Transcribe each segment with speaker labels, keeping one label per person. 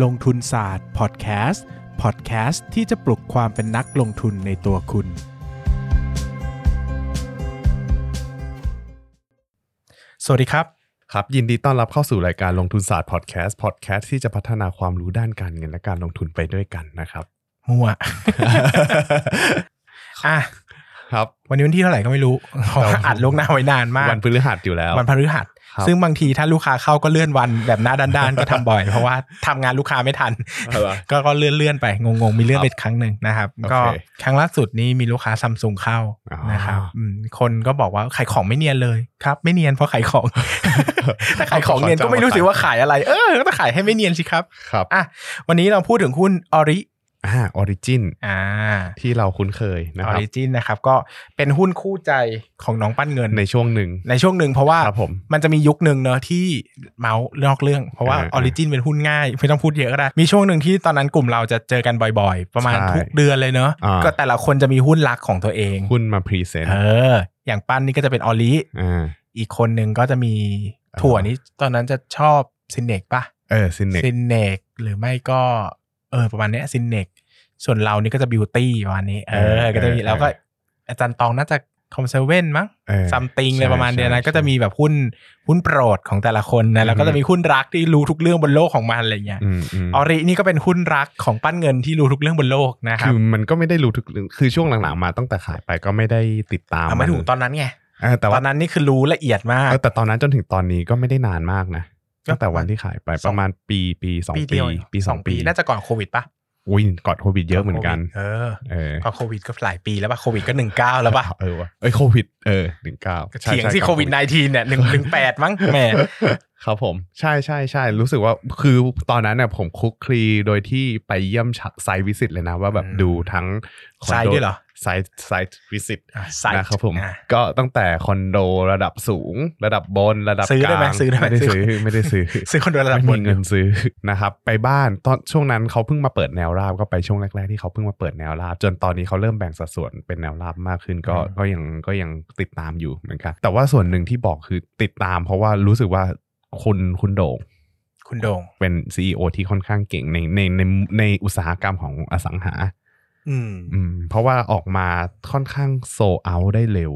Speaker 1: ลงทุนศาสตร์พอดแคสต์พอดแคสต์ที่จะปลุกความเป็นนักลงทุนในตัวคุณ สวัสดีครับ
Speaker 2: ครับ ยินดีต้อนรับเข้าสู่รายการลงทุนศาสตร์พอดแคสต์พอดแคสต์ที่จะพัฒนาความรู้ด้านการเงินและการลงทุนไปด้วยกันนะครับ
Speaker 1: มั่วอะ
Speaker 2: ครับ
Speaker 1: วันนี้วันที่เท่าไหร่ก็ไม่รู้เพราะว่าอัดลวงหน้าไว้นานมาก
Speaker 2: วันพฤหัสอยู่แล้ว
Speaker 1: วันพฤหัส
Speaker 2: ครับ
Speaker 1: ซึ่งบางทีถ้าลูกค้าเข้าก็เลื่อนวันแบบหน้าด้านๆก็ทำบ่อย เพราะว่าทำงานลูกค้าไม่ทัน
Speaker 2: อะไรวะ
Speaker 1: ก็ก็เลื่อนเลื่อนๆไปงงๆ มีเลื่อนไปครั้งหนึ่งนะครับ
Speaker 2: โอเค
Speaker 1: ก็ครั้งล่าสุดนี้มีลูกค้าซัมซุงเข้า
Speaker 2: อ๋อ
Speaker 1: นะครับอืมคนก็บอกว่าขายของไม่เนียนเลยครับ ไม่เนียนเพราะขายของแต่ขายของเนียนก็ไม่รู้สิว่าขายอะไร เออก็ต้องขายให้ไม่เนียนสิครับ
Speaker 2: ครับ
Speaker 1: อะวันนี้เราพูดถึงหุ้น ORI อ่า
Speaker 2: Origin อ่าที่เราคุ้นเคยนะครับ
Speaker 1: Origin นะครับก็เป็นหุ้นคู่ใจของน้องปั้นเงิน
Speaker 2: ในช่วงหนึ่ง
Speaker 1: ในช่วงหนึ่งเพราะว่า
Speaker 2: ครับผม
Speaker 1: มันจะมียุคหนึ่งเนอะที่เม้าท์นอกเรื่อง เพราะว่า
Speaker 2: อ่า
Speaker 1: Origin เป็นหุ้นง่าย ไม่ต้องพูดเยอะก็ได้ มีช่วงหนึ่งที่ตอนนั้นกลุ่มเราจะเจอกันบ่อยๆ ประมาณ
Speaker 2: ใช่
Speaker 1: ทุกเดือนเลยเนอะ
Speaker 2: อ่า
Speaker 1: ก็แต่ละคนจะมีหุ้นรักของตัวเอง
Speaker 2: หุ้นมาพรีเซนต์
Speaker 1: เอออย่างปั้นนี่ก็จะเป็น ORI อ่าอีกคนหนึ่งก็จะมีถั่วนี้ตอนนั้นจะชอบ Synnex ปะ
Speaker 2: เออ
Speaker 1: Synnex Synnex หรือไม่ก็เออประมาณเนี้ย Synnex ส่วนเรานี่ก็จะบิวตี้ประมาณนี้ เออ ก็จะมีแล้วก็ อาจารย์ตองน่าจะคอมเซเว่นมั้ง
Speaker 2: เออ
Speaker 1: ซัมติงเลยประมาณเนี้ย
Speaker 2: ใช่
Speaker 1: นะ
Speaker 2: ใช่
Speaker 1: ก็จะมีแบบหุ้นหุ้นโปรดของแต่ละคนนะแล้วก็
Speaker 2: อือฮึ
Speaker 1: จะมีหุ้นรักที่รู้ทุกเรื่องบนโลกของมันอะไรเงี้ย
Speaker 2: อืมอืม
Speaker 1: ออรินี่ก็เป็นหุ้นรักของปั้นเงินที่รู้ทุกเรื่องบนโลกนะครับ
Speaker 2: คือมันก็ไม่ได้รู้ทุกเรื่องคือช่วงหลังๆมาตั้งแต่ขายไปก็ไม่ได้ติดตาม
Speaker 1: เอาไม่ถูกตอนนั้นไง
Speaker 2: เออแต่
Speaker 1: ต
Speaker 2: ว่า
Speaker 1: อนนั้นนี่คือรู้ละเอียดมาก
Speaker 2: เออแต่ตอนนั้นจนถึงตอนนี้ก็ไม่ได้นานมากนะ
Speaker 1: ก็
Speaker 2: ตั้งแต่วันที่ขายไป
Speaker 1: สอง
Speaker 2: ประมาณปีปีสอง
Speaker 1: ปี
Speaker 2: ปี
Speaker 1: เดียว
Speaker 2: ปีสองปี
Speaker 1: น่าจะก่อนโควิดปะ
Speaker 2: อุ้ยก่อนโควิดเยอะเหมือนกัน
Speaker 1: เออ
Speaker 2: เออ
Speaker 1: ก่อนโควิดก็หลายปีแล้วปะโควิดก็หนึ่งเก้าแล้วปะ
Speaker 2: เออวะเอ้ยโควิดเออหนึ่งเก้า
Speaker 1: เถียงที่โควิด -19 เนี่ยหนึ่งหนึ่งแปดมั้งแหม
Speaker 2: ครับผม ใช่ใช่ใช่รู้สึกว่าคือตอนนั้นเนี่ยผมคลุกคลีโดยที่ไปเยี่ยมไซต์วิสิตเลยนะว่าแบบ
Speaker 1: อืม
Speaker 2: ดูทั้งคอนโไซ
Speaker 1: ต์ด้วยเหรอ
Speaker 2: ไซต์ไซต์วิสิต
Speaker 1: อะไซต์
Speaker 2: นะครับผม
Speaker 1: อะ
Speaker 2: ก็ตั้งแต่คอนโดระดับสูง ระดับบนระดับ
Speaker 1: ซื้อกได้
Speaker 2: ลาง
Speaker 1: ไหมซื้อได้ไหม
Speaker 2: ไม่ได้
Speaker 1: ซื้
Speaker 2: ซื้
Speaker 1: อ
Speaker 2: อไม่ได้ซื้อ
Speaker 1: ซื้อคอนโดระดับ
Speaker 2: ไม่มีเงินซื้อนะครับไปบ้านตอนช่วงนั้นเขาเพิ่งมาเปิดแนวราบก็ไปช่วงแรกๆที่เขาเพิ่งมาเปิดแนวราบ จนตอนนี้เขาเริ่มแบ่งสัดส่วนเป็นแนวราบมากขึ้นก็
Speaker 1: อืม
Speaker 2: ก็ยังก็ยังติดตามอยู่เหมือนกันแต่ว่าส่วนหนึ่งที่บอกคือติดตาม เพราะว่ารู้สึกว่าคุณคุณโด่ง
Speaker 1: คุณโด่ง
Speaker 2: เป็น CEO ที่ค่อนข้างเก่งในในในในอุตสาหกรรมของอสังหา
Speaker 1: อืม
Speaker 2: อืมเพราะว่าออกมาค่อนข้างโซเอาได้เร็ว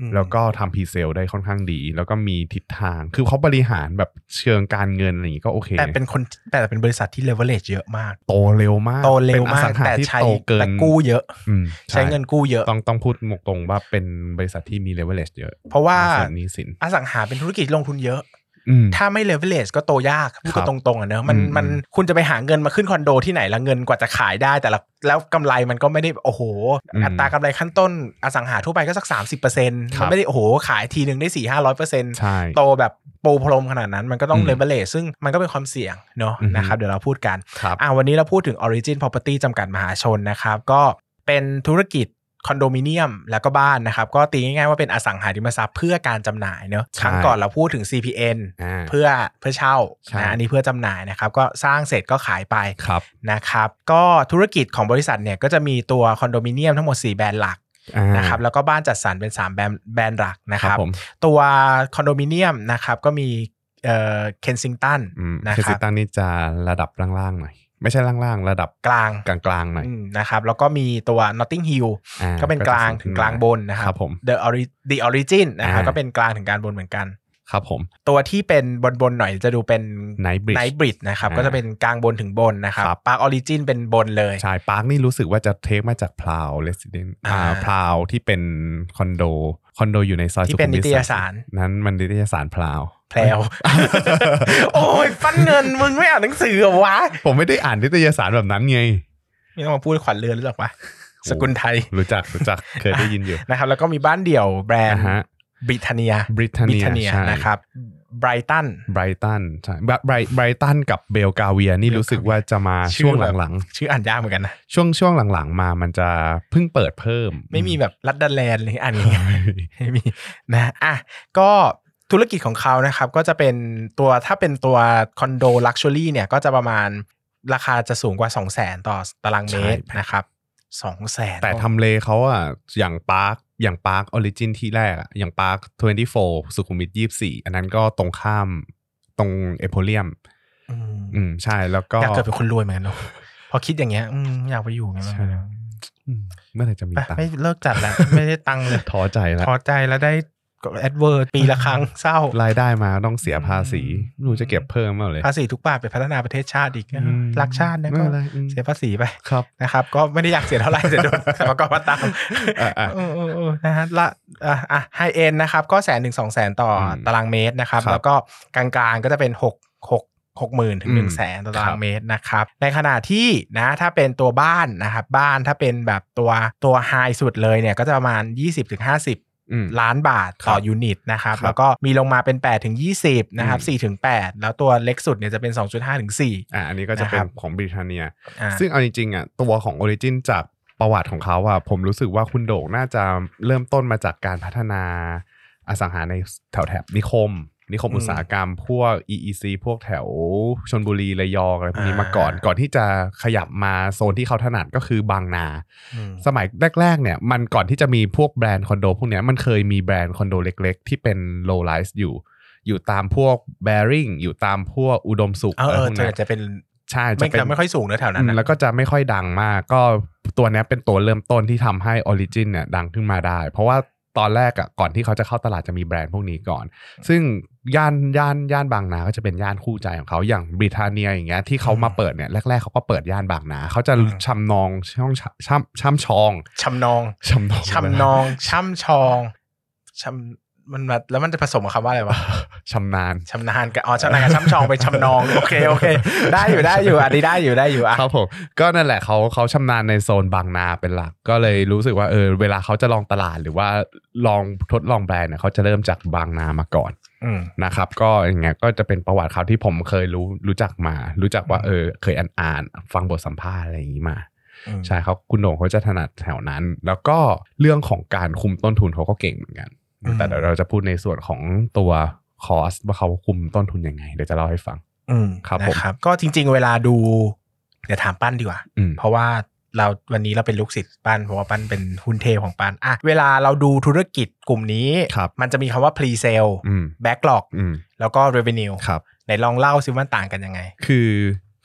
Speaker 1: อืม
Speaker 2: แล้วก็ทำ presale ได้ค่อนข้างดี แล้วก็มีทิศทางคือเขาบริหารแบบเชิงการเงินอะไรอย่างงี้ก็โอเค
Speaker 1: แต่เป็นคนแต่เป็นบริษัทที่เลเวลเล e เยอะมาก
Speaker 2: โตเร็วมาก
Speaker 1: โตเร็วมากเป็นอ
Speaker 2: สังหา
Speaker 1: แต่
Speaker 2: ที่
Speaker 1: ใช้
Speaker 2: โตเกิน
Speaker 1: แต่กู้เยอะ
Speaker 2: อืม
Speaker 1: ใช้เงินกู้เยอะ
Speaker 2: ต้องต้องพูดตรงๆว่าเป็นบริษัทที่มีเลเวลเลชเยอะ
Speaker 1: เพราะว่า
Speaker 2: ส่วนหนี้สิน
Speaker 1: อสังหาเป็นธุรกิจที่ลงทุนเยอะ
Speaker 2: อืม
Speaker 1: ถ้าไม่เลเวลเล e ก็โตยากพูดกันครั
Speaker 2: บ
Speaker 1: ตรงๆอะเนอะมัน
Speaker 2: อืม
Speaker 1: มันคุณจะไปหาเงินมาขึ้นคอนโดที่ไหนละเงินกว่าจะขายได้แต่ละแล้วกำไรมันก็ไม่ได้โอ้โห
Speaker 2: อืม
Speaker 1: อัตรากำไรขั้นต้นอสังหาทั่วไปก็สัก 30%เปอร์เซ็นต์
Speaker 2: ครั
Speaker 1: มันไม่ได้โอ้โหขายทีหนึ่งได้สี่ห้าร้อยเปอร์เซ็นต์
Speaker 2: ใช่
Speaker 1: โตแบบปูพรมขนาดนั้นมันก็ต้อง
Speaker 2: อืม
Speaker 1: เลเวลเล e ซึ่งมันก็เป็นความเสี่ยงเนอะ
Speaker 2: อือฮึ
Speaker 1: นะครับเดี๋ยวเราพูดกัน
Speaker 2: ครับ
Speaker 1: อ่าวันนี้เราพูดถึง Origin Property จำกัดมหาชนนะครับก็เป็นธุรกิจ คอนโดมิเนียมแล้วก็บ้านนะครับ ก็ตีง่ายๆว่าเป็นอสังหาริมทรัพย์เพื่อการจำหน่ายเนอะ
Speaker 2: ใช่
Speaker 1: ครั้งก่อนเราพูดถึง CPN
Speaker 2: อ่า
Speaker 1: เพื่อเพื่อเช่า
Speaker 2: ใช่
Speaker 1: นะอันนี้เพื่อจำหน่ายนะครับ ก็สร้างเสร็จก็ขายไป
Speaker 2: ครับ
Speaker 1: นะครับ ก็ธุรกิจของบริษัทเนี่ยก็จะมีตัวคอนโดมิเนียมทั้งหมด 4 แบรนด์หลัก
Speaker 2: อ่า
Speaker 1: นะครับแล้วก็บ้านจัดสรรเป็น 3 แบรนด์แบรนด์หลักนะ
Speaker 2: ค
Speaker 1: ค
Speaker 2: รั
Speaker 1: รั
Speaker 2: บบผม
Speaker 1: ตัวคอนโดมิเนียมนะครับก็มีเอ่อเคนซิงตัน
Speaker 2: อืม
Speaker 1: นะ
Speaker 2: เค
Speaker 1: ค
Speaker 2: สิ
Speaker 1: รับ
Speaker 2: ตันนี่จะระดับล่างๆหน่อย ไม่ใช่ล่างๆ ระดับ
Speaker 1: กลาง
Speaker 2: กลางๆหน่อย
Speaker 1: อืมนะครับแล้วก็มีตัว Notting Hill
Speaker 2: อ่า
Speaker 1: ก็เป็นกลาง
Speaker 2: จะ
Speaker 1: ถึงกลางบนนะครั
Speaker 2: ครับผม
Speaker 1: The Ori The Origin นะครับ
Speaker 2: อ่า
Speaker 1: ก็เป็นกลางถึงกลางบนเหมือนกัน
Speaker 2: ครับผม
Speaker 1: ตัวที่เป็นบนบนๆหน่อยจะดูเป็น
Speaker 2: Night Bridge
Speaker 1: Night Bridge นะครับ
Speaker 2: อ่า
Speaker 1: ก็จะเป็นกลางบนถึงบนนะครับ
Speaker 2: ครับ
Speaker 1: Park Origin เป็นบนเลย
Speaker 2: ใช่ Park นี่รู้สึกว่าจะ take มาจาก Proud Residence อ่า
Speaker 1: อ่า
Speaker 2: Proud ที่เป็นคอนโด คอนโดอยู่ในซอย
Speaker 1: ที่เป็น
Speaker 2: สุขุมวิท
Speaker 1: นิตยสาร
Speaker 2: นั้นมันนิตยสารแพรว
Speaker 1: แพรวโอ้ยปั้นเงินมึงไม่อ่านหนังสือเหรอวะ
Speaker 2: ผมไม่ได้อ่านนิตยสารแบบนั้นไง
Speaker 1: ไม่ต้องมาพูดขวัญเรือนหรือเปล่าวะสกุลไทย
Speaker 2: รู้จักรู้จักเคยได้ยินอยู่
Speaker 1: นะครับ แล้วก็มีบ้านเดี่ยวแบรน
Speaker 2: อ่าฮะ
Speaker 1: Britania Britania
Speaker 2: ใช่
Speaker 1: นะครับ
Speaker 2: Brighton Brighton ใช่ไบร Brighton กับ Belgravia นี่รู้สึกว่าจะมา
Speaker 1: ชื่อ
Speaker 2: ช่วง
Speaker 1: แบบ
Speaker 2: หลัง
Speaker 1: ชื่ออ่านยากเหมือนกันนะ
Speaker 2: ๆช่วงช่วงหลังๆ มามันจะเพิ่งเปิดเพิ่ม
Speaker 1: ไม่มีแบบลัดดาแลนด์เลยอ่านอย่างเงี้ยไม่มีนะอะก็ ธุรกิจของเขานะครับ ก็จะเป็นตัวถ้าเป็นตัวคอนโด luxury เนี่ยก็จะประมาณราคาจะสูงกว่า 2 0 0 0 0 0ต่อตารางเมตร
Speaker 2: ใช่
Speaker 1: นะครับสองแสน
Speaker 2: แต่ทำเลเขาอะอย่าง Parkอย่าง Park Origin ที่แรกอะอย่าง Park 24 สุขุมวิท24 อันนั้นก็ตรงข้ามตรงเอโพเลียม
Speaker 1: อืม
Speaker 2: อืมใช่แล้วก็
Speaker 1: อยากเกิดเป็นคนรวยเหมือนกันเนาะพอคิดอย่างเงี้ยอืมอยากไปอยู่ไงบ้าง
Speaker 2: ใช่อืมเมื่อไหร่จะมีตังค์
Speaker 1: ไป
Speaker 2: ไม่
Speaker 1: เลิกจัดแล้ว ไม่ได้ตังค์เลย
Speaker 2: ท้อใจแล้ว
Speaker 1: พอใจแล้วได้ award ปีละครั้งเศร้า
Speaker 2: รายได้มาต้องเสียภาษี
Speaker 1: อืม
Speaker 2: ไม่รู้จะเก็บเพิ่มเมื่อไหร่
Speaker 1: ภาษีทุกบาทไปพัฒนาประเทศชาติอีก
Speaker 2: อืม
Speaker 1: รักชาตินะก็
Speaker 2: ไม่เป็นไรอืม
Speaker 1: เสียภาษีไป
Speaker 2: ครับ
Speaker 1: นะครับ ก็ไม่ได้อยากเสียเท่าไหร่แต่โดนสมรรพากรมาตาม
Speaker 2: อะอะ
Speaker 1: เออเออเออนะฮะละอะอะไฮเอ็นนะครับ ก็แสนถึงสองแสนต่ออ
Speaker 2: ม
Speaker 1: ตารางเมตรนะครับ
Speaker 2: ครับ
Speaker 1: แล้วก็กลางๆก็จะเป็นหกหกหกหมื่นถึงหนึ่ง
Speaker 2: อืม
Speaker 1: แสนต่อตา
Speaker 2: ครั
Speaker 1: ราง
Speaker 2: บ
Speaker 1: เมตรนะครับ ในขณะที่นะถ้าเป็นตัวบ้านนะครับ บ้านถ้าเป็นแบบตัวตัวไฮสุดเลยเนี่ยก็จะประมาณ 20-50ถึง50
Speaker 2: อืม
Speaker 1: ล้านบาทต่อ
Speaker 2: ครับ
Speaker 1: ยูนิตนะครับ
Speaker 2: ครับ
Speaker 1: แล้วก็มีลงมาเป็น 8 ถึง 20 นะครับ
Speaker 2: อืม
Speaker 1: 4ถึง 8 แล้วตัวเล็กสุดเนี่ยจะเป็น 2.5 ถึง 4
Speaker 2: อะอันนี้ก็จะเป็น
Speaker 1: นะครับ
Speaker 2: ของบริ t าเนีย
Speaker 1: อ่า
Speaker 2: ซึ่งเอาจริงๆอะตัวของ Origin จากประวัติของเขาอะผมรู้สึกว่าคุณโด่งน่าจะเริ่มต้นมาจากการพัฒนาอสังหาในแถวแถบนิคม นิคม
Speaker 1: อืม
Speaker 2: อุตสาหกรรมพวก EEC พวกแถวชนบุรีระยองอะไรพวกนี้
Speaker 1: อ่าม
Speaker 2: มาก่อน ก่อนที่จะขยับมาโซนที่เขาถนัดก็คือบางนา
Speaker 1: อืม
Speaker 2: สมัยแรก ๆ เนี่ย มันก่อนที่จะมีพวกแบรนด์คอนโดพวกเนี้ยมันเคยมีแบรนด์คอนโดเล็ก ๆ ที่เป็น low rise อยู่ อยู่ตามพวก bearing อยู่ตามพวกอุดมสุข
Speaker 1: เออ
Speaker 2: อะไร
Speaker 1: เออ
Speaker 2: พวก
Speaker 1: จะ
Speaker 2: เนี้ย
Speaker 1: จะเป็น
Speaker 2: ใช่จะ
Speaker 1: ไม่
Speaker 2: เป็น
Speaker 1: ไม่ค่อยสูงนะแถวนั้น
Speaker 2: อืม
Speaker 1: นะ
Speaker 2: แล้วก็จะไม่ค่อยดังมาก ก็ตัวเนี้ยเป็นตัวเริ่มต้นที่ทำให้ Origin เนี่ยดังขึ้นมาได้ เพราะว่า ตอนแรกอะก่อนที่เขาจะเข้าตลาดจะมีแบรนด์พวกนี้ก่อน ซึ่งย่านย่านย่านบางนาก็จะเป็นย่านคู่ใจของเขาอย่างบริทาเนียอย่างเงี้ยที่เขามาเปิดเนี่ยแรก ๆเขาก็เปิดย่านบางนาเขาจะชำนองช่องช่ำช่ำชอง
Speaker 1: ชำนอง
Speaker 2: ชำนอง
Speaker 1: ชำนองช่ำชองชำ มันมาแล้วมันจะผสมกับคำว่าอะไรวะ
Speaker 2: ชำนาญ
Speaker 1: ชำนาญกับอ๋อชำนาญกับช่ำชองไปชำนองโอเคโอเค ได้อยู่ได้อยู่อันนี้ได้อยู่ได้อยู่อะ
Speaker 2: ครับผมก็นั่นแหละเขาเขาชำนาญในโซนบางนาเป็นหลัก ก็เลยรู้สึกว่าเออเวลาเขาจะลองตลาดหรือว่าลองทดลองแบรนด์เนี่ยเขาจะเริ่มจากบางนามาก่อน
Speaker 1: อืม
Speaker 2: นะครับก็อย่างเงี้ยก็จะเป็นประวัติเขาที่ผมเคยรู้รู้จักมา รู้จักว่าเออเคยอ่านอ่านฟังบทสัมภาษณ์อะไรอย่างงี้มา
Speaker 1: อืม
Speaker 2: ใช่เขาคุณโหน่งเขาจะถนัดแถวนั้น แล้วก็เรื่องของการคุมต้นทุนเขาก็เก่งเหมือนกัน แต่เดี๋ยวเราจะพูดในส่วนของตัวคอสว่าเขาคุมต้นทุนยังไง เดี๋ยวจะเล่าให้ฟัง
Speaker 1: อืม
Speaker 2: ครับผม
Speaker 1: นะครับก็จริง ๆ เวลาดู เดี๋ยวถามปั้นดีกว่า
Speaker 2: อืม
Speaker 1: เพราะว่าเราวันนี้เราเป็นลูกศิษย์ปั้นเพราะว่าปั้นเป็นหุ้นเทพของปั้นอะเวลาเราดูธุรกิจกลุ่มนี้
Speaker 2: ครับ
Speaker 1: มันจะมีคำว่า pre sale
Speaker 2: อืม
Speaker 1: backlog
Speaker 2: อืม
Speaker 1: แล้วก็ revenue
Speaker 2: ครับ
Speaker 1: ไหนลองเล่าซิว่ามันต่างกันยังไง
Speaker 2: คือ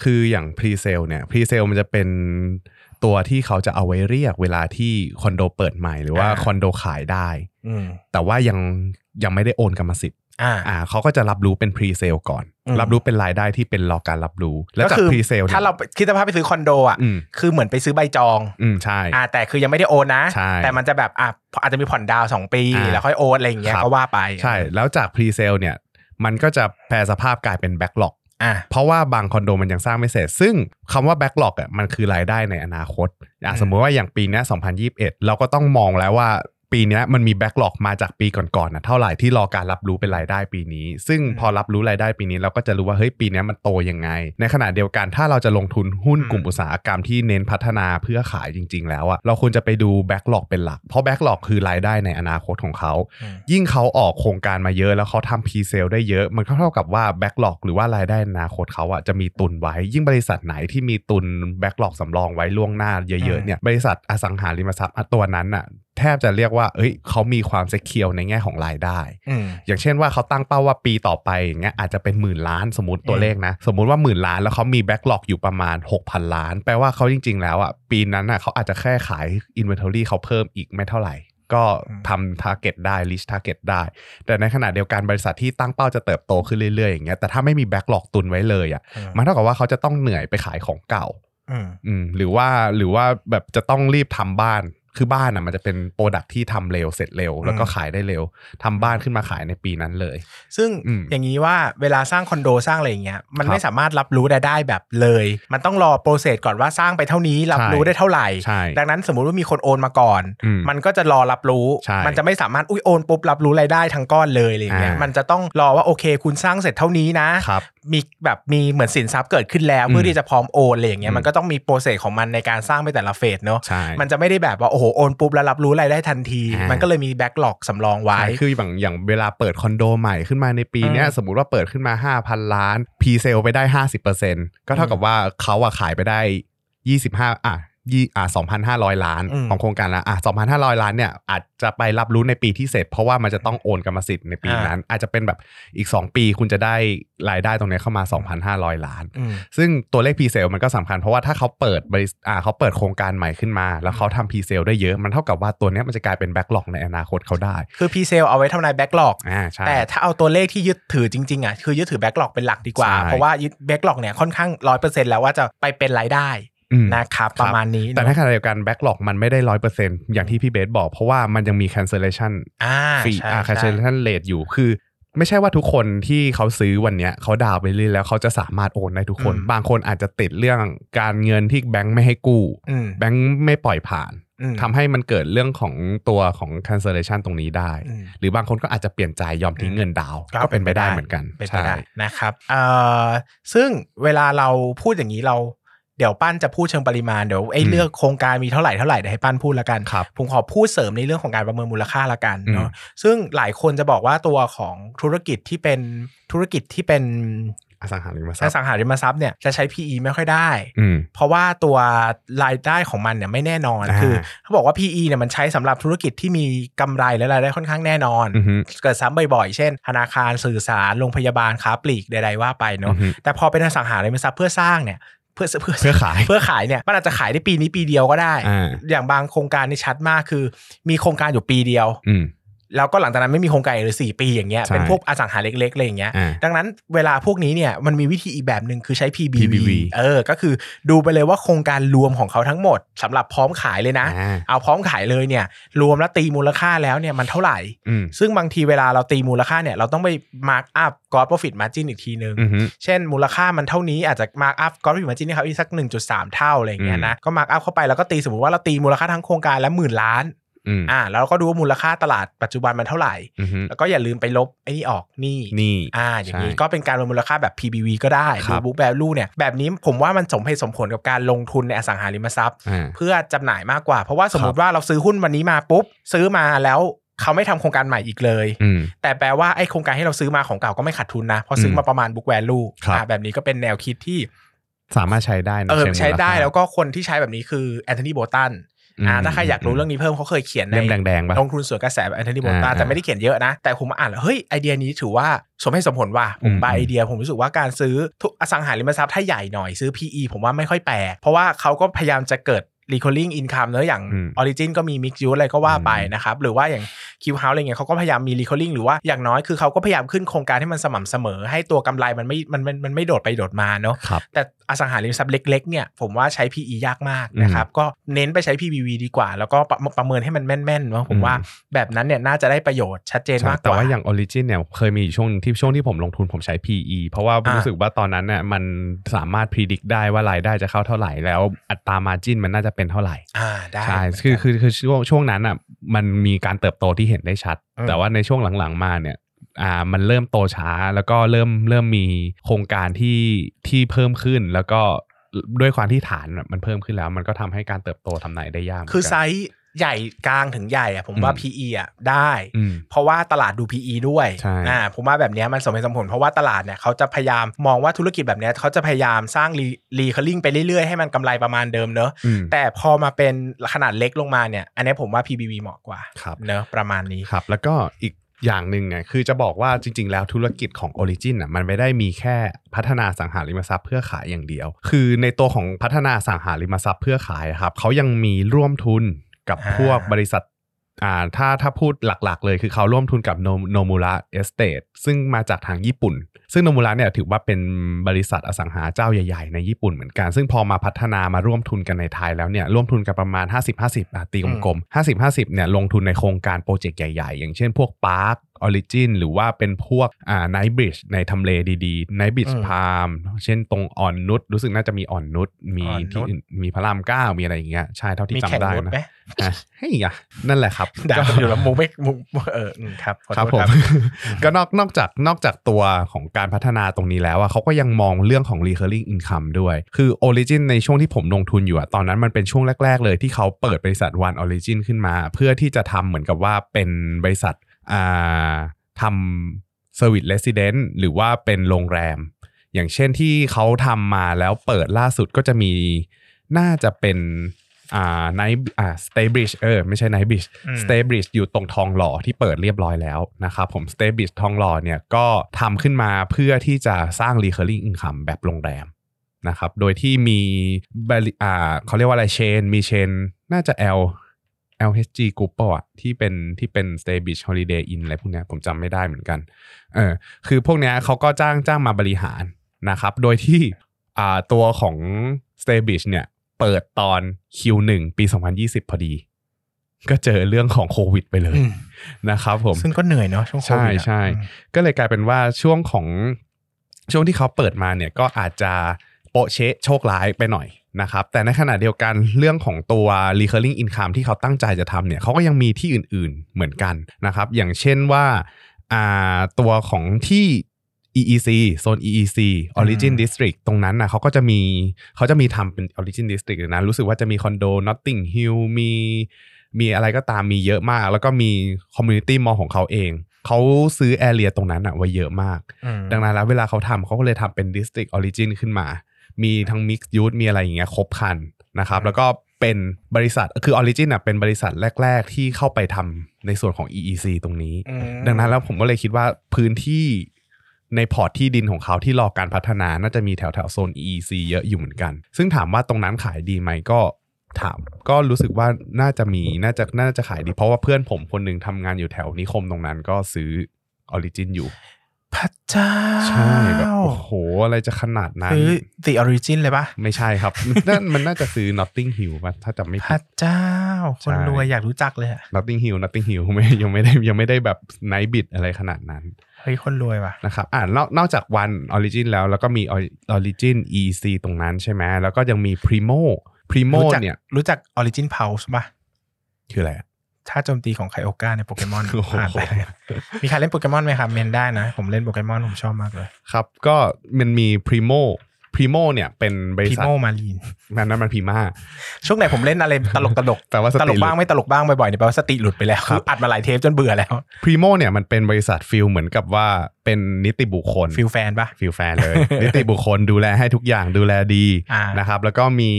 Speaker 2: คืออย่าง pre sale เนี่ย pre sale มันจะเป็น ตัวที่เขาจะเอาไว้เรียกเวลาที่คอนโดเปิดใหม่หรือว่า
Speaker 1: อ่า
Speaker 2: คอนโดขายได้
Speaker 1: อืม
Speaker 2: แต่ว่ายังยังไม่ได้โอนกรรมสิทธิ์
Speaker 1: อ่า
Speaker 2: อ่าเขาก็จะรับรู้เป็น pre sale ก่อน
Speaker 1: อืม
Speaker 2: รับรู้เป็นรายได้ที่เป็นรอการรับรู้ แล้ว
Speaker 1: ก็
Speaker 2: จาก
Speaker 1: คือ
Speaker 2: pre sale เนี่ย
Speaker 1: ถ้าเราคิดสภาพไปซื้อคอนโดอะ
Speaker 2: อืม
Speaker 1: คือเหมือนไปซื้อใบจอง
Speaker 2: อืมใช่
Speaker 1: อ่าแต่คือยังไม่ได้โอนนะ
Speaker 2: ใช่
Speaker 1: แต่มันจะแบบอะอาจจะมีผ่อนดาวน์สองปี
Speaker 2: อ่า
Speaker 1: แล้วค่อยโอนอะไรอย่างเงี้ย
Speaker 2: ครับ
Speaker 1: ก็ว่าไป
Speaker 2: ใช่ แล้วจาก pre sale เนี่ย มันก็จะแปลสภาพกลายเป็น backlog
Speaker 1: อ่า
Speaker 2: เพราะว่าบางคอนโดมันยังสร้างไม่เสร็จ ซึ่งคำว่า backlog อะมันคือรายได้ในอนาคตอะ
Speaker 1: อืม
Speaker 2: สมมติว่าอย่างปีเนี้ย2021 เราก็ต้องมองแล้วว่า ปีเนี้ยมันมี backlog มาจากปีก่อนๆนะเท่าไหร่ที่รอการรับรู้เป็นรายได้ปีนี้ ซึ่งพอรับรู้รายได้ปีนี้เราก็จะรู้ว่าเฮ้ยปีเนี้ยมันโตยังไง ในขณะเดียวกันถ้าเราจะลงทุนหุ้น
Speaker 1: อืม
Speaker 2: กลุ่มอุตสาหกรรมที่เน้นพัฒนาเพื่อขายจริง ๆ แล้วอะเราควรจะไปดู backlog เป็นหลัก เพราะ backlog คือรายได้ในอนาคตของเขา
Speaker 1: อืม
Speaker 2: ยิ่งเขาออกโครงการมาเยอะแล้วเขาทำ p ีเซลได้เยอะ มันก็เท่ากับว่า Backlog หรือว่ารายได้ในอนาคตเขาอะจะมีตุนไว้ ยิ่งบริษัทไหนที่มีตุน Backlog สำรองไว้ล่วงหน้าเยอะๆเนี่ยบริษัทอสังหาริมทรัพย์อะตัวนั้นอะ แทบจะเรียกว่า เอ้ยเขามีความ secure ในแง่ของรายได้
Speaker 1: อืม
Speaker 2: อย่างเช่นว่าเขาตั้งเป้าว่าปีต่อไปอย่างเงี้ยอาจจะเป็นหมื่นล้านสมมติตัวเลขนะ สมมุติว่าหมื่นล้านแล้วเขามี backlog อยู่ประมาณ 6,000 ล้าน แปลว่าเขาจริง ๆ แล้วอะปีนั้นอะเขาอาจจะแค่ขาย Inventory เขาเพิ่มอีกไม่เท่าไหร่ ก็
Speaker 1: อืม
Speaker 2: ทำ Target ได้ Reach Target ได้ แต่ในขณะเดียวกันบริษัทที่ตั้งเป้าจะเติบโตขึ้นเรื่อยๆอย่างเงี้ยแต่ถ้าไม่มี backlog ตุนไว้เลยอะ
Speaker 1: อืม
Speaker 2: มันเท่ากับว่าเขาจะต้องเหนื่อยไปขายของเก่า
Speaker 1: อืม
Speaker 2: อืมหรือว่าหรือว่าแบบจะต้องรีบทำบ้าน คือบ้านอะมันจะเป็นโปรดักที่ทำเร็วเสร็จเร็ว แล้วก็ขายได้เร็วทำบ้านขึ้นมาขายในปีนั้นเลย
Speaker 1: ซึ่ง
Speaker 2: อืม
Speaker 1: อย่างนี้ว่าเวลาสร้างคอนโดสร้างอะไรอย่างเงี้ยมัน
Speaker 2: ครับ
Speaker 1: ไม่สามารถรับรู้ได้ได้แบบเลย มันต้องรอโปรเซสก่อนว่าสร้างไปเท่านี้รับรู้
Speaker 2: ใช่
Speaker 1: ได้เท่าไหร่
Speaker 2: ใช่
Speaker 1: ดังนั้นสมมุติว่ามีคนโอนมาก่อน
Speaker 2: อืม
Speaker 1: มันก็จะรอรับรู้
Speaker 2: ใช่
Speaker 1: มันจะไม่สามารถอุ้ยโอนปุ๊บรับรู้รายได้ทั้งก้อนเลยอะไรอย่างเงี้ย
Speaker 2: อ่ามั
Speaker 1: มันจะต้องรอว่าโอเค คุณสร้างเสร็จเท่านี้นะ
Speaker 2: ครับ
Speaker 1: มีแบบมีเหมือนสินทรัพย์เกิดขึ้นแล้วเพื่อที่จะพร้อมโอนอะไรอย่างเงี้ย
Speaker 2: อืม
Speaker 1: มันก็ต้องมี process ของมันในการสร้างไปแต่ละ phase เนอะ
Speaker 2: ใช่
Speaker 1: มันจะไม่ได้แบบว่าโอ้โหโอนปุ๊บแล้วรับรู้รายได้ทันที
Speaker 2: อ่ามั
Speaker 1: มันก็เลยมี backlog สำรองไว้
Speaker 2: ใช่คืออย่างอย่างเวลาเปิดคอนโดใหม่ขึ้นมาในปีเนี้ย
Speaker 1: อืม
Speaker 2: สมมุติว่าเปิดขึ้นมา 5,000 ล้าน presale ไปได้ 50%ก็เท่ากับว่าเขาอะขายไปได้ 25อะ ยี่อ่าสองพันห้าร้อยล้าน
Speaker 1: อืม
Speaker 2: ของโครงการละอะสองพันห้าร้อยล้านเนี่ยอาจจะไปรับรู้ในปีที่เสร็จ เพราะว่ามันจะต้องโอนกรรมสิทธิ์ในปีนั้น อาจจะเป็นแบบอีก 2 ปีคุณจะได้รายได้ตรงเนี้ยเข้ามา 2,500 ล้าน
Speaker 1: อืม
Speaker 2: ซึ่งตัวเลข p ีเซลมันก็สำคัญเพราะว่าถ้าเขาเปิดบริษอ่าเขาเปิดโครงการใหม่ขึ้นมา แล้วเขาทำ p ีเซลได้เยอะมันเท่ากับว่าตัวเนี้ยมันจะกลายเป็น backlog ในอนาคตเขาได้
Speaker 1: คือ presale เอาไว้ทำนาย backlogอ่า
Speaker 2: ใช่
Speaker 1: แต่ถ้าเอาตัวเลขที่ยึดถือจริงๆอะคือยึดถือ backlog เป็นหลักดีกว่า
Speaker 2: ใช่
Speaker 1: เพราะว่ายึด backlog เนี่ยค่อนข้างร้อยเปอร์เซ็นต์แล้วว่าจะไปเป็นรายได้
Speaker 2: อืม
Speaker 1: นะครับ
Speaker 2: ครับ
Speaker 1: ประมาณนี้
Speaker 2: แต่
Speaker 1: เน
Speaker 2: ใน
Speaker 1: อะ
Speaker 2: ขณะเดียวกัน backlog มันไม่ได้ร้อยเปอร์เซ็นต์อย่างที่พี่เบสบอก เพราะว่ามันยังมี cancellation
Speaker 1: อ่า
Speaker 2: ฟรี
Speaker 1: ใช่
Speaker 2: อ่า
Speaker 1: ใช่
Speaker 2: cancellation rate อยู่คือไม่ใช่ว่าทุกคนที่เขาซื้อวันเนี้ยเขาดาวน์ไปเรื่อยแล้วเขาจะสามารถโอนได้ทุกคน บางคนอาจจะติดเรื่องการเงินที่แบงค์ไม่ให้กู้
Speaker 1: อืม
Speaker 2: แบงค์ไม่ปล่อยผ่าน
Speaker 1: อืม
Speaker 2: ทำให้มันเกิดเรื่องของตัวของ cancellation ตรงนี้ได้
Speaker 1: อืม
Speaker 2: หรือบางคนก็อาจจะเปลี่ยนใจยอมทิ้งเงินดาวน์ก็เป็นไปได้เหมือนกัน
Speaker 1: เป็นไป
Speaker 2: ใช่
Speaker 1: ได้นะครับเอ่อซึ่งเวลาเราพูดอย่างนี้เรา เดี๋ยวปั้นจะพูดเชิงปริมาณเดี๋ยวไอ้
Speaker 2: อืม
Speaker 1: เลือกโครงการมีเท่าไหร่เท่าไหร่เดี๋ยวให้ปั้นพูดละกัน
Speaker 2: ครับ
Speaker 1: ผมขอพูดเสริมในเรื่องของการประเมินมูลค่าละกันเนาะ
Speaker 2: อืม
Speaker 1: ซึ่งหลายคนจะบอกว่าตัวของธุรกิจที่เป็นธุรกิจที่เป็น
Speaker 2: อสังหาริมทรั
Speaker 1: อ
Speaker 2: พย์
Speaker 1: สังหาริมทรัพย์เนี่ยจะใช้ PE ไม่ค่อยได้
Speaker 2: อืม
Speaker 1: เพราะว่าตัวรายได้ของมันเนี่ยไม่แน่นอน
Speaker 2: อ่า
Speaker 1: คือเขาบอกว่า PE เนี่ยมันใช้สำหรับธุรกิจที่มีกำไรและรายได้ค่อนข้างแน่นอน
Speaker 2: อือฮึ
Speaker 1: เกิดซ้ำบ่อยๆ เช่น ธนาคารสื่อสาร โรงพยาบาลค้าปลีกใดๆว่าไปเนาะ
Speaker 2: อือฮึ
Speaker 1: แต่พอเป็นอสังหาริมทรัพย์เพื่อสร้างเนี่ยเพื่อเพื่อ
Speaker 2: เพื่อขาย
Speaker 1: เพื่อขายเนี่ยมันอาจจะขายได้ปีนี้ปีเดียวก็ได้
Speaker 2: อ่า
Speaker 1: อย่างบางโครงการนี่ชัดมากคือ มีโครงการอยู่ปีเดียว
Speaker 2: อืม
Speaker 1: แล้วก็หลังจากนั้นไม่มีโครงการอีกเลยสี่ปีอย่างเงี้ย
Speaker 2: ใช่
Speaker 1: เป็นพวกอสังหาเล็กๆอะไรอย่างเงี้ย
Speaker 2: อ่า
Speaker 1: ดังนั้นเวลาพวกนี้เนี่ยมันมีวิธีอีกแบบหนึ่งคือใช้ PBV,
Speaker 2: PBV
Speaker 1: เออ ก็คือดูไปเลยว่าโครงการรวมของเขาทั้งหมดสำหรับพร้อมขายเลยนะ
Speaker 2: อ่า
Speaker 1: เอาพร้อมขายเลยเนี่ย รวมแล้วตีมูลค่าแล้วเนี่ยมันเท่าไหร่
Speaker 2: อืม
Speaker 1: ซึ่งบางทีเวลาเราตีมูลค่าเนี่ยเราต้องไป mark up gross profit margin อีกทีนึง
Speaker 2: อือฮึ
Speaker 1: เช่น มูลค่ามันเท่านี้อาจจะ mark up gross profit margin นี่ครับอีกสัก 1.3 เท่าอะไรอย่างเงี้ยนะก็ mark up เข้าไปแล้วก็ตีสมมติว่าเราตีมูลค่าทั้งโครงการแล้วหมื่นล้าน
Speaker 2: อืม
Speaker 1: อ่าแล้วเราก็ดูว่ามูลค่าตลาดปัจจุบันมันเท่าไหร่
Speaker 2: อือฮึ
Speaker 1: แล้วก็อย่าลืมไปลบไอ้นี่ออกนี่
Speaker 2: นี่
Speaker 1: อ่า อย่างนี้
Speaker 2: ใช่
Speaker 1: ก็เป็นการประเมินมูลค่าแบบ PBV ก็ได้
Speaker 2: ค
Speaker 1: ดู
Speaker 2: รับ
Speaker 1: บุ๊กแ a ลูเนี่ยแบบนี้ผมว่ามันสมเหตุสมผลกับการลงทุนในอสังหาริมทรัพย์
Speaker 2: อ่า
Speaker 1: เพื่อจำหน่ายมากกว่า เพราะว่าสมมติว่าเราซื้อหุ้นวันนี้มาปุ๊บ ซื้อมาแล้วเขาไม่ทำโครงการใหม่อีกเลย
Speaker 2: อืม
Speaker 1: แต่แปลว่าไอ้โครงการที่เราซื้อมาของเก่าก็ไม่ขาดทุนนะเพราะซื้อมาประมาณ book value
Speaker 2: ครับ
Speaker 1: อ่าแบบนี้ก็เป็นแนวคิดที่
Speaker 2: สามารถใช้ได้ใน
Speaker 1: เออ
Speaker 2: เชิงมูลค่า
Speaker 1: ใช้ได้แล้วก็คนที่ใช้แบบนี้คือแอนโทนีโบตัน อ่า
Speaker 2: อืม
Speaker 1: ถ้าใครอยากรู้เรื่องนี้เพิ่มเขาเคยเขียนใน
Speaker 2: เล่มแดงๆปะ
Speaker 1: ลงทุนสวนกระแสแบบแอนโทนีโบตัน
Speaker 2: อ่า
Speaker 1: แต่ไม่ได้เขียนเยอะนะ แต่ผมมาอ่านแล้วเฮ้ยไอเดียนี้ถือว่าสมเหตุสมผลว่ะผม
Speaker 2: อืม
Speaker 1: บายไอเดีย ผมรู้สึกว่าการซื้อทุกอสังหาริมทรัพย์ถ้าใหญ่หน่อยซื้อ PE ผมว่าไม่ค่อยแปลกเพราะว่าเขาก็พยายามจะเกิด recurring income เนอะอย่าง
Speaker 2: อืม
Speaker 1: Origin ก็มี mix use อะไรก็ว่าไป
Speaker 2: อืม
Speaker 1: นะครับ หรือว่าอย่าง Q House อะไรเงี้ยเขาก็พยายามมี recurring หรือว่าอย่างน้อยคือเขาก็พยายามขึ้นโครงการให้มันสม่ำเสมอ ให้ตัวกำไรมันไม่มันมันมันไม่โดดไปโดดมาเนอะ
Speaker 2: ครับ
Speaker 1: แต่ อสังหาริมทรัพย์เล็กๆเนี่ยผมว่าใช้ PE ยากมากนะครับ ก็เน้นไปใช้ PBV ดีกว่า แล้วก็ประประเมินให้มันแม่นๆว่าผมว่าแบบนั้นเนี่ยน่าจะได้ประโยชน์ชัดเจน
Speaker 2: ใช่
Speaker 1: มากกว่า
Speaker 2: แต่ว่าอย่าง Origin เนี่ยเคยมีอยู่ช่วงหนึ่งที่ช่วงที่ผมลงทุนผมใช้ PE เพราะว่า
Speaker 1: อ่ารู้
Speaker 2: รู้สึกว่าตอนนั้นเนี่ยมันสามารถ predict ได้ว่ารายได้จะเข้าเท่าไหร่ แล้วอัตรา margin มันน่าจะเป็นเท่าไหร่
Speaker 1: อ่าได้
Speaker 2: ใช่
Speaker 1: เหมืน
Speaker 2: คือ
Speaker 1: กัน
Speaker 2: คือคือช่วงช่วงนั้นอะมันมีการเติบโตที่เห็นได้ชัด
Speaker 1: อืม
Speaker 2: แต่ว่าในช่วงหลังๆมาเนี่ย อ่ามันเริ่มโตช้า แล้วก็เริ่มเริ่มมีโครงการที่ที่เพิ่มขึ้นแล้วก็ด้วยความที่ฐานอะมันเพิ่มขึ้นแล้ว มันก็ทำให้การเติบโตทำไหนได้ยากเหมืนกัน
Speaker 1: คือไซส์ใหญ่กลางถึงใหญ่อะผมว่า
Speaker 2: อืม
Speaker 1: PE อะได้
Speaker 2: อืม
Speaker 1: เพราะว่าตลาดดู PE ด้วย
Speaker 2: ใช่
Speaker 1: อ่าผมว่าแบบเนี้ยมันสมเหตุสมผล เพราะว่าตลาดเนี่ยเขาจะพยายามมองว่าธุรกิจแบบเนี้ยเขาจะพยายามสร้างรีรีคอลิ่งไปเรื่อยๆ ให้มันกำไรประมาณเดิมเนอะ
Speaker 2: อืม
Speaker 1: แต่พอมาเป็นขนาดเล็กลงมาเนี่ย อันเนี้ยผมว่า PBV เหมาะกว่า
Speaker 2: ครับ
Speaker 1: เนอะประมาณนี้
Speaker 2: ครับ แล้วก็อีก อย่างหนึ่งเนี่ยคือจะบอกว่าจริง ๆ แล้วธุรกิจของ Origin อะมันไม่ได้มีแค่พัฒนาสังหาริมทรัพย์เพื่อขายอย่างเดียว คือในตัวของพัฒนาสังหาริมทรัพย์เพื่อขายอะครับเขายังมีร่วมทุนกับ
Speaker 1: อ่า
Speaker 2: พวกบริษัท อ่าถ้าถ้าพูดหลักๆ เลยคือเขาร่วมทุนกับโนมูระเอสเตทซึ่งมาจากทางญี่ปุ่น ซึ่งโนมูระเนี่ยถือว่าเป็นบริษัทอสังหาเจ้าใหญ่ๆ ในญี่ปุ่นเหมือนกัน ซึ่งพอมาพัฒนามาร่วมทุนกันในไทยแล้วเนี่ยร่วมทุนกันประมาณ 50-50 ตีกลมๆ 50-50เนี่ยลงทุนในโครงการโปรเจกต์ใหญ่ๆ อย่างเช่นพวก Park Origin หรือว่าเป็นพวกอ่า Knightsbridge ในทำเลดีๆ Knightsbridge
Speaker 1: อืม
Speaker 2: พาร์มเช่นตรงอ่อนนุชรู้สึกน่าจะมีอ่อนนุชมี
Speaker 1: อ่อนนุช
Speaker 2: ที่อื่นมีพระรามเก้ามีอะไรอย่างเงี้ยใช่เท่าที่
Speaker 1: มี
Speaker 2: จำ
Speaker 1: แข่ง
Speaker 2: ได้
Speaker 1: รถ
Speaker 2: นะ
Speaker 1: ไหม
Speaker 2: อะเฮ้ยอะนั่นแหละครับ
Speaker 1: ด่ากันอยู่แล้วมุกไม่มุกเอออืมครับขอ
Speaker 2: ครับ
Speaker 1: โทษ
Speaker 2: ผม
Speaker 1: ครับ
Speaker 2: ก็นอกนอกจากนอกจากตัวของการพัฒนาตรงนี้แล้วอะเขาก็ยังมองเรื่องของ recurring income ด้วย คือ Origin ในช่วงที่ผมลงทุนอยู่อะตอนนั้นมันเป็นช่วงแรก ๆ เลยที่เขาเปิดบริษัท One Origin ขึ้นมา เพื่อที่จะทำเหมือนกับว่าเป็นบริษัท อ่าทำ Service Resident หรือว่าเป็นโรงแรม อย่างเช่นที่เขาทำมาแล้วเปิดล่าสุดก็จะมีน่าจะเป็นอ่าไนอ่าสเตบริดจ์เออไม่ใช่ไนบริดจ์
Speaker 1: อืม
Speaker 2: สเตบริดจ์อยู่ตรงทองหล่อที่เปิดเรียบร้อยแล้วนะครับผมสเตบริดจ์ทองหล่อเนี่ยก็ทำขึ้นมาเพื่อที่จะสร้าง recurring income แบบโรงแรมนะครับ โดยที่มีบริอ่าเขาเรียกว่าอะไรเชน มีเชน น่าจะ L LHG Group เปล่าอะที่เป็นที่เป็น Stay Beach Holiday Inn อะไรพวกเนี้ยผมจำไม่ได้เหมือนกันเออคือพวกเนี้ยเขาก็จ้างจ้างมาบริหารนะครับ โดยที่อ่าตัวของ Stay Beach เนี่ยเปิดตอน Q1 ปี 2020 พอดี ก็เจอเรื่องของโควิดไปเลย
Speaker 1: อืม
Speaker 2: นะครับผม
Speaker 1: ซึ่งก็เหนื่อยเนาะช่วงโควิดอะ
Speaker 2: ใช่ใช่
Speaker 1: อืม
Speaker 2: ก็เลยกลายเป็นว่าช่วงของช่วงที่เขาเปิดมาเนี่ยก็อาจจะโปะเชะโชคร้ายไปหน่อย นะครับแต่ในขณะเดียวกันเรื่องของตัว recurring income ที่เขาตั้งใจจะทำเนี่ยเขาก็ยังมีที่อื่น ๆเหมือนกันนะครับ อย่างเช่นว่าอ่าตัวของที่ EEC โซน EEC Origin
Speaker 1: อืม
Speaker 2: District ตรงนั้นนะเขาก็จะมีเขาจะมีทำเป็น Origin District เลยนะรู้สึกว่าจะมีคอนโด Notting Hill มีมีอะไรก็ตามมีเยอะมาก แล้วก็มี Community Mall ของเขาเอง เขาซื้อแอเรียตรงนั้นอะไว้เยอะมาก
Speaker 1: อืม
Speaker 2: ดังนั้นแล้วเวลาเขาทำเขาก็เลยทำเป็น District Origin ขึ้นมา มีทั้ง Mixed Use มีอะไรอย่างเงี้ยครบครันนะครับแล้วก็เป็นบริษัทคือ Origin อะเป็นบริษัทแรก ๆ ที่เข้าไปทำในส่วนของ EEC ตรงนี้
Speaker 1: อืม
Speaker 2: ดังนั้นแล้วผมก็เลยคิดว่าพื้นที่ในพอร์ตที่ดินของเขาที่รอการพัฒนาน่าจะมีแถวแถวๆโซน EEC เยอะอยู่เหมือนกัน ซึ่งถามว่าตรงนั้นขายดีไหมก็ถาม ก็รู้สึกว่าน่าจะมีน่าจะน่าจะขายดี เพราะว่าเพื่อนผมคนหนึ่งทำงานอยู่แถวนิคมตรงนั้นก็ซื้อออริจินอยู่
Speaker 1: พระเจ้า
Speaker 2: ใช่แบบ โอ้โห อะไรจะขนาดนั้น
Speaker 1: คือ The Origin เลยปะ
Speaker 2: ไม่ใช่ครับนั่นมันน่าจะซื้อ Notting Hill ป่ะถ้าจำไม่
Speaker 1: พ
Speaker 2: ผิ
Speaker 1: ระ
Speaker 2: ด
Speaker 1: เจ้า คน
Speaker 2: ใช่
Speaker 1: รวยอยากรู้จักเลยอะ
Speaker 2: Notting Hill Notting Hill ไม่ยังไม่ได้ยังไม่ได้แบบไนท์บิดอะไรขนาดนั้น
Speaker 1: เฮ้ย คนรวยว่ะ
Speaker 2: นะครับอ่านอกนอกจากวันออริจินแล้วแล้วก็มีออริจิน EC ตรงนั้นใช่ไหมแล้วก็ยังมี Primo Primo
Speaker 1: รู้จัก
Speaker 2: เนี่ย
Speaker 1: รู้จัก Origin Pulse ปะ
Speaker 2: คืออะไรอะ
Speaker 1: ถ้าโจมตีของไคโอก้าในโปเกมอน
Speaker 2: โอ้โห
Speaker 1: ผ่านไปเลยมีใครเล่นโปเกมอนไหมครับเมนได้นะ ผมเล่นโปเกมอนผมชอบมากเลย
Speaker 2: ครับ ก็มันมี Primo Primo เนี่ยเป็นบริ
Speaker 1: พี
Speaker 2: ษัท
Speaker 1: โมมารีน
Speaker 2: มันนั้นมันพีมา
Speaker 1: ช่วงไหนผมเล่นอะไรตลกตลก
Speaker 2: แปลว่าส
Speaker 1: ต
Speaker 2: ติ
Speaker 1: ลกบ้างไม่ตลกบ้างบ่อยๆเนี่ยแปลว่าสติหลุดไปแล้ว
Speaker 2: ครับ
Speaker 1: คืออัดมาหลายเทปจนเบื่อแล้ว
Speaker 2: Primo เนี่ยมันเป็นบริษัทฟิลเหมือนกับว่าเป็นนิติบุคคล
Speaker 1: ฟิลแฟนปะ
Speaker 2: ฟิลแฟนเลย นิติบุคคลดูแลให้ทุกอย่างดูแลดี
Speaker 1: อ่า
Speaker 2: นะครับแล้วก็มี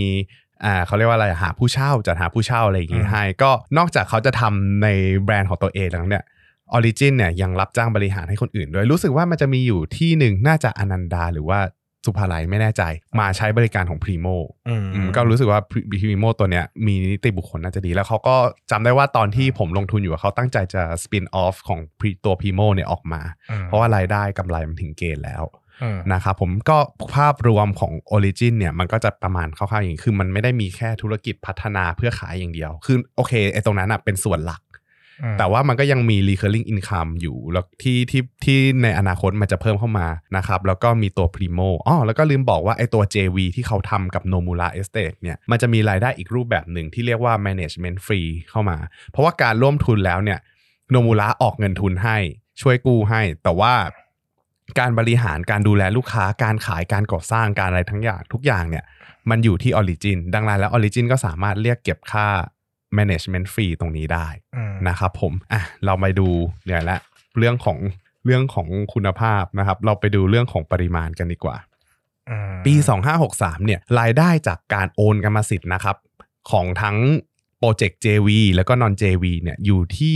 Speaker 2: อ่าเขาเรียกว่าอะไรหาผู้เช่าจัดหาผู้เช่าอะไรอย่างงี้
Speaker 1: อืม
Speaker 2: ให้ก็นอกจากเขาจะทำในแบรนด์ของตัวเองแล้วเนี่ยออริจินเนี่ยยังรับจ้างบริหารให้คนอื่นด้วยรู้สึกว่ามันจะมีอยู่ที่หนึ่งน่าจะอนันดาหรือว่าสุภาลัยไม่แน่ใจ มาใช้บริการของพรีโม
Speaker 1: อืม
Speaker 2: ก็รู้สึกว่าพรีโมตัวเนี้ยมีนิติบุคคลน่าจะดี แล้วเขาก็จำได้ว่าตอนที่ผมลงทุนอยู่อะเขาตั้งใจจะ spin off ของ Pre- ตัวพรีโมเนี่ยออกมา
Speaker 1: อืม
Speaker 2: เพราะว่ารายได้กำไรมันถึงเกณฑ์แล้ว
Speaker 1: อืม
Speaker 2: นะครับผมก็ภาพรวมของ Origin เนี่ยมันก็จะประมาณคร่าวๆอย่างนี้คือมันไม่ได้มีแค่ธุรกิจพัฒนาเพื่อขายอย่างเดียว คือโอเคไอ้ตรงนั้นอะเป็นส่วนหลัก
Speaker 1: อืม
Speaker 2: แต่ว่ามันก็ยังมี recurring income อยู่แล้วที่ที่ที่ในอนาคตมันจะเพิ่มเข้ามานะครับแล้วก็มีตัว Primo อ๋อแล้วก็ลืมบอกว่าไอ้ตัว JV ที่เขาทำกับ Nomura Estate เนี่ยมันจะมีรายได้อีกรูปแบบหนึ่งที่เรียกว่า management fee เข้ามา เพราะว่าการร่วมทุนแล้วเนี่ยโนมูระออกเงินทุนให้ช่วยกู้ให้ แต่ว่า การบริหารการดูแลลูกค้าการขายการก่อสร้างการอะไรทั้งอย่างทุกอย่างเนี่ย มันอยู่ที่ Origin ดังนั้นแล้ว Origin ก็สามารถเรียกเก็บค่า management fee ตรงนี้ได้
Speaker 1: อืม
Speaker 2: นะครับผมอะเราไปดูเนี่ยละเรื่องของเรื่องของคุณภาพนะครับ เราไปดูเรื่องของปริมาณกันดีกว่า
Speaker 1: อืม
Speaker 2: ปี 2563 เนี่ยรายได้จากการโอนกรรมสิทธิ์นะครับ ของทั้งโปรเจกต์ JV แล้วก็ non JV เนี่ยอยู่ที่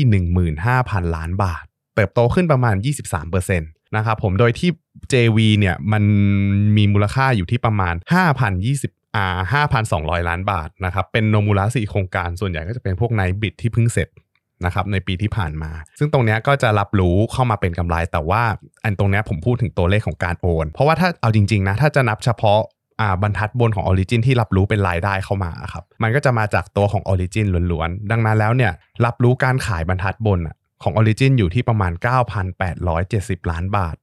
Speaker 2: 15,000 ล้านบาท เติบโตขึ้นประมาณ 23% นะครับผมโดยที่ JV เนี่ยมันมีมูลค่าอยู่ที่ประมาณ 5,020อ่า5,200 ล้านบาทนะครับเป็นโนมูระสี่โครงการส่วนใหญ่ก็จะเป็นพวกไนบิดที่เพิ่งเสร็จนะครับในปีที่ผ่านมา ซึ่งตรงนี้ก็จะรับรู้เข้ามาเป็นกำไร แต่ว่าอันตรงนี้ผมพูดถึงตัวเลขของการโอน เพราะว่าถ้าเอาจริง ๆ นะ ถ้าจะนับเฉพาะอ่าบรรทัดบนของ Origin ที่รับรู้เป็นรายได้เข้ามาครับมันก็จะมาจากตัวของ Origin ล้วนๆ ดังนั้นแล้วเนี่ยรับรู้การขายบรรทัดบนอะ ของ Origin อยู่ที่ประมาณ 9,870 ล้านบาท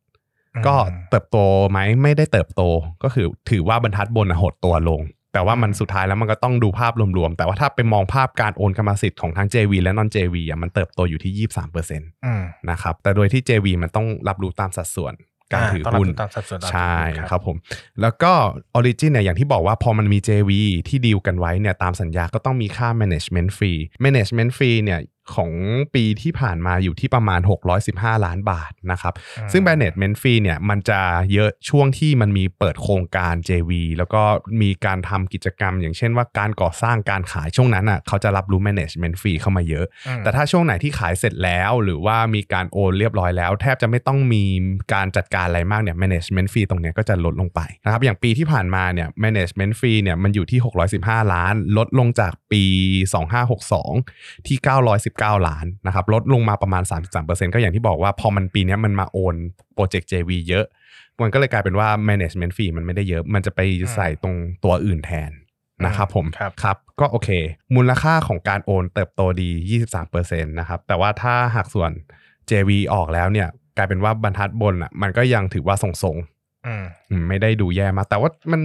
Speaker 2: ก็เติบโตไหมไม่ได้เติบโตก็คือถือว่าบรรทัดบนอะหดตัวลง แต่ว่ามันสุดท้ายแล้วมันก็ต้องดูภาพรวมๆ แต่ว่าถ้าไปมองภาพการโอนกรรมสิทธิ์ของทั้ง JV และ non JV อะมันเติบโตอยู่ที่ 23%น
Speaker 1: อืมะ
Speaker 2: ครับแต่โดยที่ JV มันต้องรับรู้ตามสัดส่วนการถือหุ้น
Speaker 1: ตามสัดส่วนตาม
Speaker 2: ใช่
Speaker 1: ถือหุ้น
Speaker 2: ครับผม แล้วก็ Origin เนี่ยอย่างที่บอกว่าพอมันมี JV ที่ดีลกันไว้เนี่ยตามสัญญาก็ต้องมีค่า management fee management fee เนี่ย ของปีที่ผ่านมาอยู่ที่ประมาณ 615 ล้านบาทนะครับ
Speaker 1: อืม
Speaker 2: ซึ่ง management fee เนี่ยมันจะเยอะช่วงที่มันมีเปิดโครงการ JV แล้วก็มีการทำกิจกรรม อย่างเช่นว่าการก่อสร้างการขายช่วงนั้นอะเขาจะรับรู้ management fee เข้ามาเยอะ
Speaker 1: อืม
Speaker 2: แต่ถ้าช่วงไหนที่ขายเสร็จแล้วหรือว่ามีการโอนเรียบร้อยแล้ว แทบจะไม่ต้องมีการจัดการอะไรมากเนี่ย management fee ตรงเนี้ยก็จะลดลงไปนะครับอย่างปีที่ผ่านมาเนี่ย management fee เนี่ยมันอยู่ที่ 615 ล้าน ลดลงจากปี 2562 ที่ 919ล้านนะครับลดลงมาประมาณ 33%ก็อย่างที่บอกว่าพอมันปีเนี้ยมันมาโอนโปรเจกต์ JV เยอะ มันก็เลยกลายเป็นว่า management fee มันไม่ได้เยอะ มันจะไปใส่ตรงตัวอื่นแทนนะครับผม
Speaker 1: ครับ
Speaker 2: ครับก็โอเค มูลค่าของการโอนเติบโตดี 23%นะครับแต่ว่าถ้าหากส่วน JV ออกแล้วเนี่ยกลายเป็นว่าบรรทัดบนอะมันก็ยังถือว่าทรงๆ
Speaker 1: อืม
Speaker 2: อืมไม่ได้ดูแย่มากแต่ว่ามัน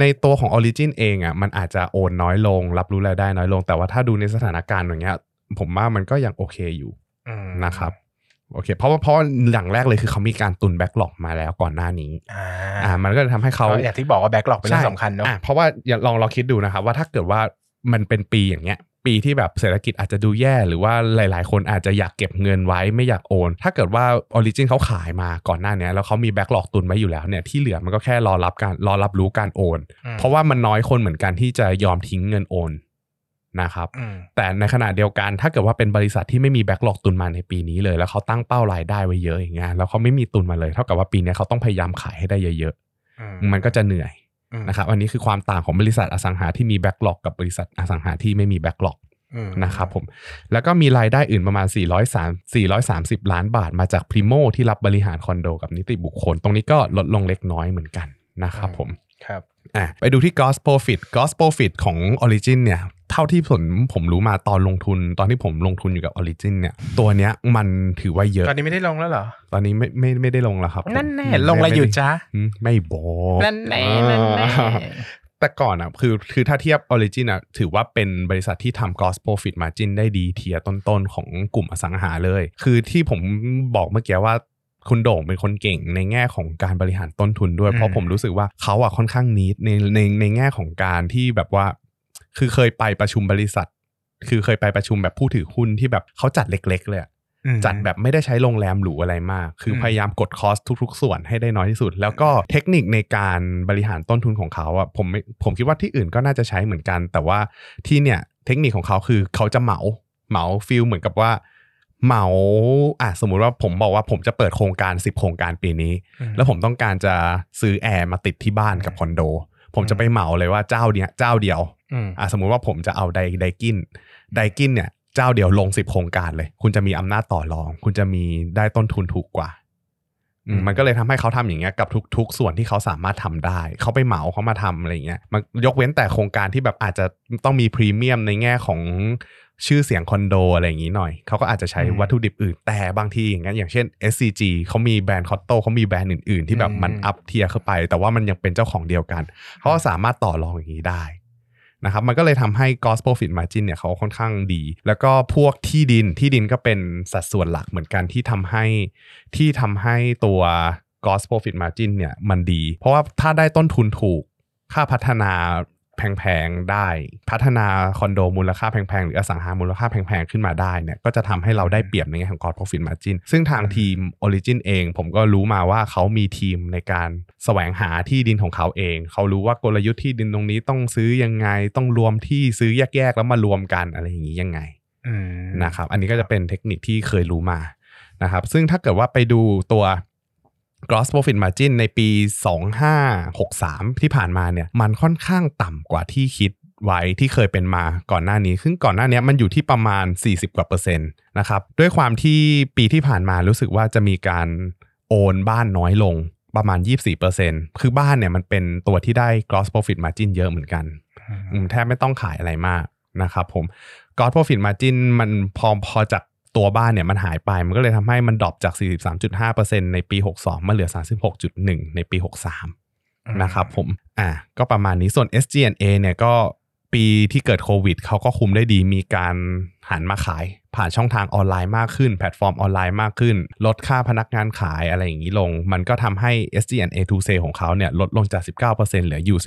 Speaker 2: ในตัวของ Origin เองอะมันอาจจะโอนน้อยลง รับรู้รายได้น้อยลง แต่ว่าถ้าดูในสถานการณ์อย่างเงี้ย ผมว่ามันก็ยังโอเคอยู่
Speaker 1: อืม
Speaker 2: นะครับโอเคเพราะว่าเพราะว่าอย่างแรกเลยคือเขามีการตุนแบ็กหลอกมาแล้วก่อนหน้านี้
Speaker 1: อ่า
Speaker 2: อ่ามันก็จะทำให้เขา
Speaker 1: ก็อย่างที่บอกว่าแบ็กหลอกเป็นเรื่องสำคัญเนอะ
Speaker 2: อ่เพราะว่าอย่าลองลองคิดดูนะครับว่าถ้าเกิดว่ามันเป็นปีอย่างเงี้ย ปีที่แบบเศรษฐกิจอาจจะดูแย่ หรือว่าหลาย ๆ คนอาจจะอยากเก็บเงินไว้ไม่อยากโอน ถ้าเกิดว่าออริจินเขาขายมาก่อนหน้าเนี้ยแล้วเขามี backlog ตุนไว้อยู่แล้วเนี่ยที่เหลือมันก็แค่รอรับการรอรับรู้การโอน
Speaker 1: อืม
Speaker 2: เพราะว่ามันน้อยคนเหมือนกันที่จะยอมทิ้งเงินโอน นะครับ
Speaker 1: อืม
Speaker 2: แต่ในขณะเดียวกันถ้าเกิดว่าเป็นบริษัทที่ไม่มี backlog ตุนมาในปีนี้เลย แล้วเขาตั้งเป้ารายได้ไว้เยอะอย่างเงี้ยแล้วเขาไม่มีตุนมาเลย เท่ากับว่าปีเนี้ยเขาต้องพยายามขายให้ได้เยอะ
Speaker 1: อืม
Speaker 2: ๆมันก็จะเหนื่อย
Speaker 1: อืม
Speaker 2: นะครับอันนี้คือความต่างของบริษัทอสังหาที่มีแบ็กหลอกกับบริษัทอสังหาที่ไม่มีแบ็กหลอก
Speaker 1: อืม
Speaker 2: นะครับผมแล้วก็มีรายได้อื่นประมาณ 403 430 ล้านบาทมาจากพรีโมที่รับบริหารคอนโดกับนิติบุคคล ตรงนี้ก็ลดลงเล็กน้อยเหมือนกันนะครับผม
Speaker 1: ครับ
Speaker 2: อะไปดูที่ gross profit gross profit ของ Origin เนี่ยเท่าที่ผมผมรู้มาตอนลงทุน ตอนที่ผมลงทุนอยู่กับ Origin เนี่ย ตัวเนี้ยมันถือว่าเยอะ
Speaker 1: ตอนนี้ไม่ได้ลงแล้วเหรอ
Speaker 2: ตอนนี้ไม่ไม่ไม่ได้ลงแล้วครับผม
Speaker 1: นั่นแน่
Speaker 2: อืม
Speaker 1: ลงอะไร
Speaker 2: ม่
Speaker 1: อยู่
Speaker 2: ม่ด้
Speaker 1: จ๊ะ
Speaker 2: อืมไม่บอก
Speaker 1: นั่นแน่นั่นแน่
Speaker 2: อ่าแต่ก่อนอะคือคือถ้าเทียบ Origin อะถือว่าเป็นบริษัทที่ทำ gross profit margin ได้ดี tier ต้นๆ ของกลุ่มอสังหาเลย คือที่ผมบอกเมื่อกี้ว่า คุณโด่งเป็นคนเก่งในแง่ของการบริหารต้นทุนด้วย
Speaker 1: อืม
Speaker 2: เพราะผมรู้สึกว่าเขาอะค่อนข้างนิดในในในแง่ของการที่แบบว่า คือเคยไปประชุมบริษัท คือเคยไปประชุมแบบผู้ถือหุ้นที่แบบเขาจัดเล็ก ๆ เลยอะ
Speaker 1: อืม
Speaker 2: จัดแบบไม่ได้ใช้โรงแรมหรูอะไรมาก คืออื
Speaker 1: ม
Speaker 2: พยายามกด cost ทุก ๆ ส่วนให้ได้น้อยที่สุด แล้วก็เทคนิคในการบริหารต้นทุนของเขาอะผมไม่ผมคิดว่าที่อื่นก็น่าจะใช้เหมือนกัน แต่ว่าที่เนี่ยเทคนิคของเขาคือเขาจะเหมาเหมา feel เหมือนกับว่า เหมาอะสมมุติว่าผมบอกว่าผมจะเปิดโครงการ 10 โครงการปีนี้
Speaker 1: อืม
Speaker 2: แล้วผมต้องการจะซื้อแอร์มาติดที่บ้านกับคอนโด ผมจะไปเหมาเลยว่าเจ้าเนี้ยเจ้าเดียว
Speaker 1: อืม
Speaker 2: อะสมมุติว่าผมจะเอาไดไดกินไดกินเนี่ยเจ้าเดียวลงสิบโครงการเลย คุณจะมีอำนาจต่อรอง คุณจะมีได้ต้นทุนถูกกว่าอืม
Speaker 1: อืม
Speaker 2: มันก็เลยทำให้เขาทำอย่างเงี้ยกับทุก ๆ ส่วนที่เขาสามารถทำได้ เขาไปเหมาเขามาทำอะไรอย่างเงี้ยมันยกเว้นแต่โครงการที่แบบอาจจะต้องมีพรีเมียมในแง่ของ ชื่อเสียงคอนโดอะไรอย่างงี้หน่อย เขาก็อาจจะใช้วัตถุดิบอื่น แต่บางทีอย่างเงี้ยอย่างเช่น SCG เขามีแบรนด์คอตโต้เขามีแบรนด์อื่น ๆ ที่แบบมัน up tier เข้าไป แต่ว่ามันยังเป็นเจ้าของเดียวกัน เขาก็สามารถต่อรองอย่างนี้ได้นะครับมันก็เลยทำให้ gross profit margin เนี่ยเขาค่อนข้างดี แล้วก็พวกที่ดินที่ดินก็เป็นสัดส่วนหลักเหมือนกันที่ทำให้ที่ทำให้ตัว gross profit margin เนี่ยมันดี เพราะว่าถ้าได้ต้นทุนถูก ค่าพัฒนา แพงๆได้ พัฒนาคอนโดมูลค่าแพงๆ หรืออสังหามูลค่าแพงๆ ขึ้นมาได้เนี่ยก็จะทำให้เราได้เปรียบในแง่ของ gross profit margin ซึ่งทางทีม Origin เอง ผมก็รู้มาว่าเขามีทีมในการแสวงหาที่ดินของเขาเอง เขารู้ว่ากลยุทธ์ที่ดินตรงนี้ต้องซื้อยังไงต้องรวมที่ซื้อแยกๆ แล้วมารวมกันอะไรอย่างนี้ยังไง
Speaker 1: อืม
Speaker 2: นะครับอันนี้ก็จะเป็นเทคนิคที่เคยรู้มานะครับซึ่งถ้าเกิดว่าไปดูตัว gross profit margin ในปี 2563 ที่ผ่านมาเนี่ยมันค่อนข้างต่ำกว่าที่คิดไว้ที่เคยเป็นมาก่อนหน้านี้ ซึ่งก่อนหน้านี้มันอยู่ที่ประมาณ 40 กว่าเปอร์เซ็นต์นะครับ ด้วยความที่ปีที่ผ่านมารู้สึกว่าจะมีการโอนบ้านน้อยลงประมาณ 24%คือบ้านเนี่ยมันเป็นตัวที่ได้ gross profit margin เยอะเหมือนกันอืมแทบไม่ต้องขายอะไรมากนะครับผม gross profit margin มันพอพอจาก ตัวบ้านเนี่ยมันหายไปมันก็เลยทำให้มันดรอปจาก 43.5%ในปี 62 มาเหลือ 36.1 ในปี 63 นะครับผมอะก็ประมาณนี้ส่วน SG&A เนี่ยก็ปีที่เกิดโควิดเขาก็คุมได้ดีมีการหันมาขายผ่านช่องทางออนไลน์มากขึ้น แพลตฟอร์มออนไลน์มากขึ้น ลดค่าพนักงานขายอะไรอย่างนี้ลง มันก็ทำให้ SG&A to sale ของเขาเนี่ยลดลงจาก 19%เหลืออยู่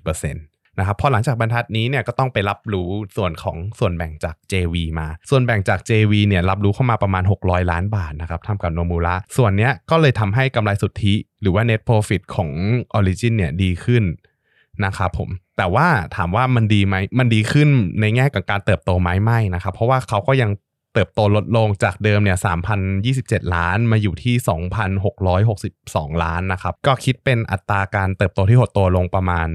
Speaker 2: 16.4% นะครับพอหลังจากบรรทัดนี้เนี่ยก็ต้องไปรับรู้ส่วนของส่วนแบ่งจาก JV มา ส่วนแบ่งจาก JV เนี่ยรับรู้เข้ามาประมาณ 600 ล้านบาทนะครับทำกับโนมูระส่วนเนี้ยก็เลยทำให้กำไรสุทธิ หรือว่า net profit ของ Origin เนี่ยดีขึ้นนะครับผมแต่ว่าถามว่ามันดีไหมมันดีขึ้นในแง่ของการเติบโตไหมไม่นะครับ เพราะว่าเขาก็ยังเติบโตลดลงจากเดิมเนี่ย3,027 ล้านมาอยู่ที่ 2,662 ล้านนะครับ ก็คิดเป็นอัตราการเติบโตที่หดตัวลงประมาณ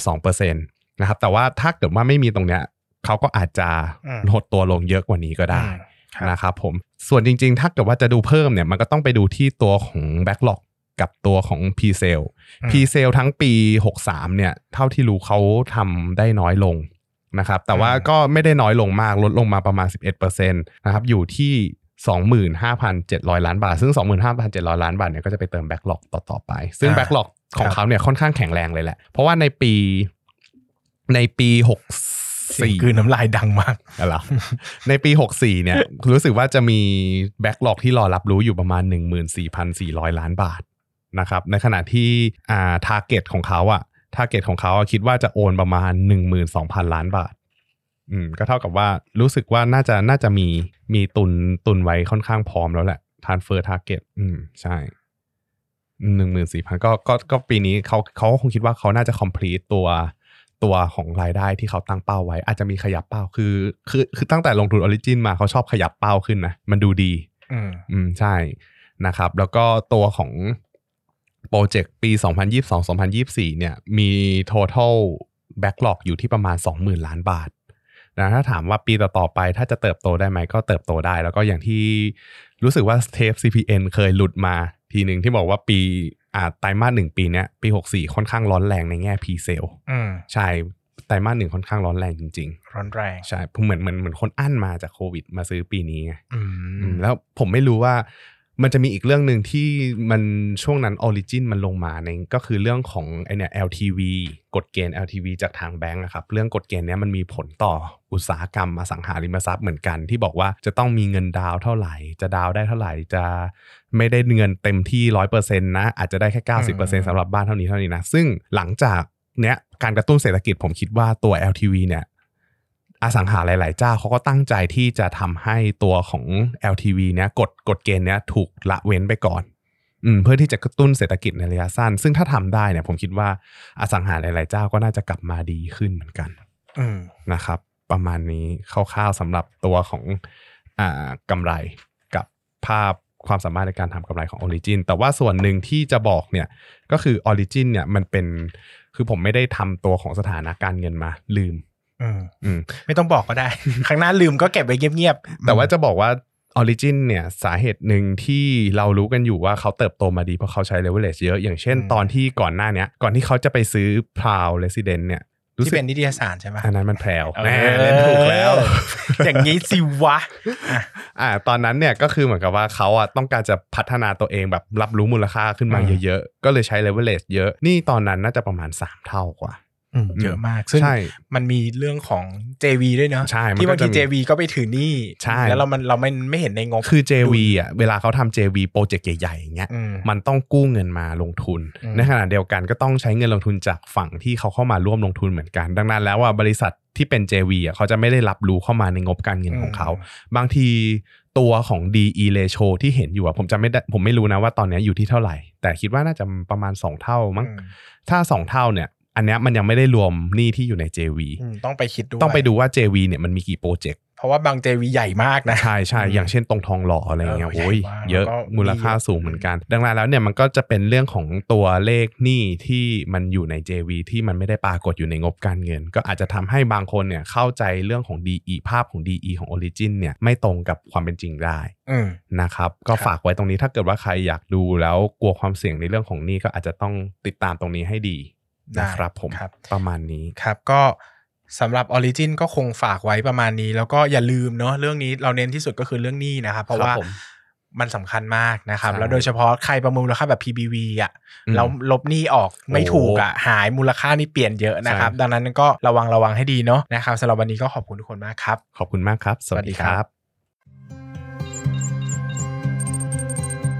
Speaker 2: 12%นะครับ แต่ว่าถ้าเกิดว่าไม่มีตรงเนี้ยเขาก็อาจจะ
Speaker 1: อืม
Speaker 2: หดตัวลงเยอะกว่านี้ก็ได้
Speaker 1: อืมครับ
Speaker 2: นะครับผมส่วนจริง ๆ ถ้าเกิดว่าจะดูเพิ่มเนี่ยมันก็ต้องไปดูที่ตัวของ Backlog กับตัวของ p s a l e
Speaker 1: อืม
Speaker 2: p s a l e ทั้งปี 63 เนี่ย เท่าที่รู้เขาทำได้น้อยลงนะครับ แต่ว่า
Speaker 1: อืม
Speaker 2: ก็ไม่ได้น้อยลงมากลดลงมาประมาณ 11%นะครับอยู่ที่ 25,700 ล้านบาท ซึ่ง 25,700 ล้านบาทเนี่ยก็จะไปเติม Backlog ต่อๆไป ซึ่ง
Speaker 1: อ่า
Speaker 2: Backlog ของ
Speaker 1: ครับ
Speaker 2: เขาเนี่ยค่อนข้างแข็งแรงเลยแหละ เพราะว่าในปี ในปี
Speaker 1: เสียง
Speaker 2: 64
Speaker 1: กลืนน้ำลายดังมาก
Speaker 2: อะไรในปี 64 เนี่ย รู้สึกว่าจะมี backlog ที่รอรับรู้อยู่ประมาณ 14,400 ล้านบาทนะครับ ในขณะที่อ่า target ของเขาอะ target ของเขาอะคิดว่าจะโอนประมาณ 12,000 ล้านบาท อืม ก็เท่ากับว่ารู้สึกว่าน่าจะน่าจะมีมีตุนตุนไว้ค่อนข้างพร้อมแล้วแหละ transfer target อืม ใช่หนึ่งหมื่นสี่พันก็ก็ก็ปีนี้เขาเขาก็คงคิดว่าเขาน่าจะ complete ตัว ตัวของรายได้ที่เขาตั้งเป้าไว้ อาจจะมีขยับเป้าคือคือคือตั้งแต่ลงทุนออริจินมาเขาชอบขยับเป้าขึ้นนะมันดูดี
Speaker 1: อืม
Speaker 2: อืมใช่นะครับ แล้วก็ตัวของโปรเจกต์ปี 2022-2024 เนี่ยมี total backlog อยู่ที่ประมาณ 20,000 ล้านบาทนะถ้าถามว่าปีต่อๆไปถ้าจะเติบโตได้ไหมก็เติบโตได้ แล้วก็อย่างที่รู้สึกว่าเทป CPN เคยหลุดมาทีหนึ่งที่บอกว่าปี อ่าไตรมาสหนึ่งปีเนี้ยปี64ค่อนข้างร้อนแรงในแง่ presale
Speaker 1: อืม
Speaker 2: ใช่ไตรมาสหนึ่งค่อนข้างร้อนแรงจริง
Speaker 1: ร้อนแรง
Speaker 2: ๆใช่เหมือนเหมือนเหมือนคนอั้นมาจากโควิด มาซื้อปีนี้ไง
Speaker 1: อื
Speaker 2: อื
Speaker 1: ม
Speaker 2: มแล้วผมไม่รู้ว่า มันจะมีอีกเรื่องหนึ่งที่มันช่วงนั้นออริจินมันลงมาในก็คือเรื่องของไอเนี่ย LTV กฎเกณฑ์ LTV จากทางแบงก์อะครับ เรื่องกฎเกณฑ์เนี้ยมันมีผลต่ออุตสาหกรรมอสังหาริมทรัพย์เหมือนกัน ที่บอกว่าจะต้องมีเงินดาวน์เท่าไหร่ จะดาวน์ได้เท่าไหร่ จะไม่ได้เงินเต็มที่ร้อยเปอร์เซ็นต์นะ อาจจะได้แค่เก้าสิบเปอร์เซ็นต์สำหรับบ้านเท่านี้เท่านี้นะ ซึ่งหลังจากเนี้ยการกระตุ้นเศรษฐกิจผมคิดว่าตัว LTV เนี่ย อสังหาหลาย ๆ เจ้าเขาก็ตั้งใจที่จะทำให้ตัวของ LTV เนี้ยกฎกฎเกณฑ์เนี้ยถูกละเว้นไปก่อนอืมเพื่อที่จะกระตุ้นเศรษฐกิจในระยะสั้น ซึ่งถ้าทำได้เนี่ยผมคิดว่าอสังหาหลาย ๆ เจ้าก็น่าจะกลับมาดีขึ้นเหมือนกัน
Speaker 1: อืม
Speaker 2: นะครับ ประมาณนี้คร่าว ๆสำหรับตัวของอ่ากำไรกับภาพความสามารถในการทำกำไรของ Origin แต่ว่าส่วนหนึ่งที่จะบอกเนี่ยก็คือ Origin เนี่ยมันเป็นคือผมไม่ได้ทำตัวของสถานะการเงินมาลืม
Speaker 1: อืม
Speaker 2: อืม
Speaker 1: ไม่ต้องบอกก็ได้ ครั้งหน้าลืมก็เก็บไว้เงียบๆ
Speaker 2: แต่ว่าจะบอกว่า Origin เนี่ยสาเหตุหนึ่งที่เรารู้กันอยู่ว่าเขาเติบโตมาดีเพราะเขาใช้ leverage เยอะ อย่างเช่น
Speaker 1: อืม
Speaker 2: ตอนที่ก่อนหน้าเนี้ยก่อนที่เขาจะไปซื้อ Proud Resident เนี่ยรู้
Speaker 1: ที่
Speaker 2: สึก
Speaker 1: เป็นนิตยสารใช่ไหม
Speaker 2: อันนั้นมันแพรว
Speaker 1: เออ
Speaker 2: แน่เล่นถูกแล้ว
Speaker 1: อย่างนี้สิวะอะ
Speaker 2: อ่าตอนนั้นเนี่ยก็คือเหมือนกับว่าเขาอะต้องการจะพัฒนาตัวเองแบบรับรู้มูลค่าขึ้นมา
Speaker 1: อืม
Speaker 2: เยอะๆ ก็เลยใช้ leverage เยอะ นี่ตอนนั้นน่าจะประมาณ 3 เท่ากว่า
Speaker 1: อืม เยอะมาก ซึ่ง
Speaker 2: ใช่
Speaker 1: มันมีเรื่องของ JV ด้วยเนาะ
Speaker 2: ใช่มัน
Speaker 1: ที่
Speaker 2: ก็
Speaker 1: บางที
Speaker 2: จะมี
Speaker 1: JV ก็ไปถือหนี้
Speaker 2: ใช่
Speaker 1: แล้วเรามันเราไม่ไม่เห็นในงบ
Speaker 2: คือ JV อะเวลาเขาทำ JV โปรเจกต์ใหญ่ๆอย่างเงี้ย
Speaker 1: อืม
Speaker 2: มันต้องกู้เงินมาลงทุน
Speaker 1: อืม
Speaker 2: ในขณะเดียวกันก็ต้องใช้เงินลงทุนจากฝั่งที่เขาเข้ามาร่วมลงทุนเหมือนกัน ดังนั้นแล้วว่าบริษัทที่เป็น JV อะเขาจะไม่ได้รับรู้เข้ามาในงบการเงินของเขา บางทีตัวของ DE ratio ที่เห็นอยู่อะผมจะไม่ได้ผมไม่รู้นะว่าตอนนี้อยู่ที่เท่าไหร่ แต่คิดว่าน่าจะประมาณ 2 เท่ามั้ง
Speaker 1: อืม
Speaker 2: ถ้า 2 เท่าเนี่ย อันเนี้ยมันยังไม่ได้รวมหนี้ที่อยู่ใน JV
Speaker 1: อืมต้องไปคิดด้วย
Speaker 2: ต้องไปดูว่า JV เนี่ยมันมีกี่โปรเจกต์
Speaker 1: เพราะว่าบาง JV ใหญ่มากนะ
Speaker 2: ใช่ใช่
Speaker 1: อืม
Speaker 2: อย่างเช่นตรงทองหล่ออะไรเงี้ย
Speaker 1: เออ
Speaker 2: โอ้ย
Speaker 1: ใหญ่มาก
Speaker 2: เยอะ
Speaker 1: แล้วก็
Speaker 2: มูลค่า
Speaker 1: หนี้เยอะ
Speaker 2: สูงเหมือนกัน ดังนั้นแล้วเนี่ยมันก็จะเป็นเรื่องของตัวเลขหนี้ที่มันอยู่ใน JV ที่มันไม่ได้ปรากฏอยู่ในงบการเงิน ก็อาจจะทำให้บางคนเนี่ยเข้าใจเรื่องของ DE ภาพของ DE ของ Origin เนี่ยไม่ตรงกับความเป็นจริงได้
Speaker 1: อืม
Speaker 2: นะครับก็
Speaker 1: ครับ
Speaker 2: ฝากไว้ตรงนี้ถ้าเกิดว่าใครอยากดูแล้วกลัวความเสี่ยงในเรื่องของหนี้ก็อาจจะต้องติดตามตรงนี้ให้ดี นะครับผม
Speaker 1: ครับ
Speaker 2: ประมาณนี้
Speaker 1: ครับก็สำหรับ Origin ก็คงฝากไว้ประมาณนี้ แล้วก็อย่าลืมเนาะเรื่องนี้เราเน้นที่สุดก็คือเรื่องหนี้นะครับ เพราะ
Speaker 2: ครับ
Speaker 1: ว่า
Speaker 2: ผม
Speaker 1: มันสำคัญมากนะครับ
Speaker 2: ใช่
Speaker 1: แล้วโดยเฉพาะใครประมูลมูลค่าแบบ PBV อะ
Speaker 2: อืม
Speaker 1: แล้วลบหนี้ออกไม่
Speaker 2: โอ้
Speaker 1: ถูกอะหายมูลค่านี่เปลี่ยนเยอะนะครับ
Speaker 2: ใช่
Speaker 1: ดังนั้นก็ระวังระวังให้ดีเนาะนะครับสำหรับวันนี้ก็ขอบคุณทุกคนมากครับ
Speaker 2: ขอบคุณมากครับ สวัสดี
Speaker 1: สวัสดี
Speaker 2: ค
Speaker 1: ครั
Speaker 2: รั
Speaker 1: บ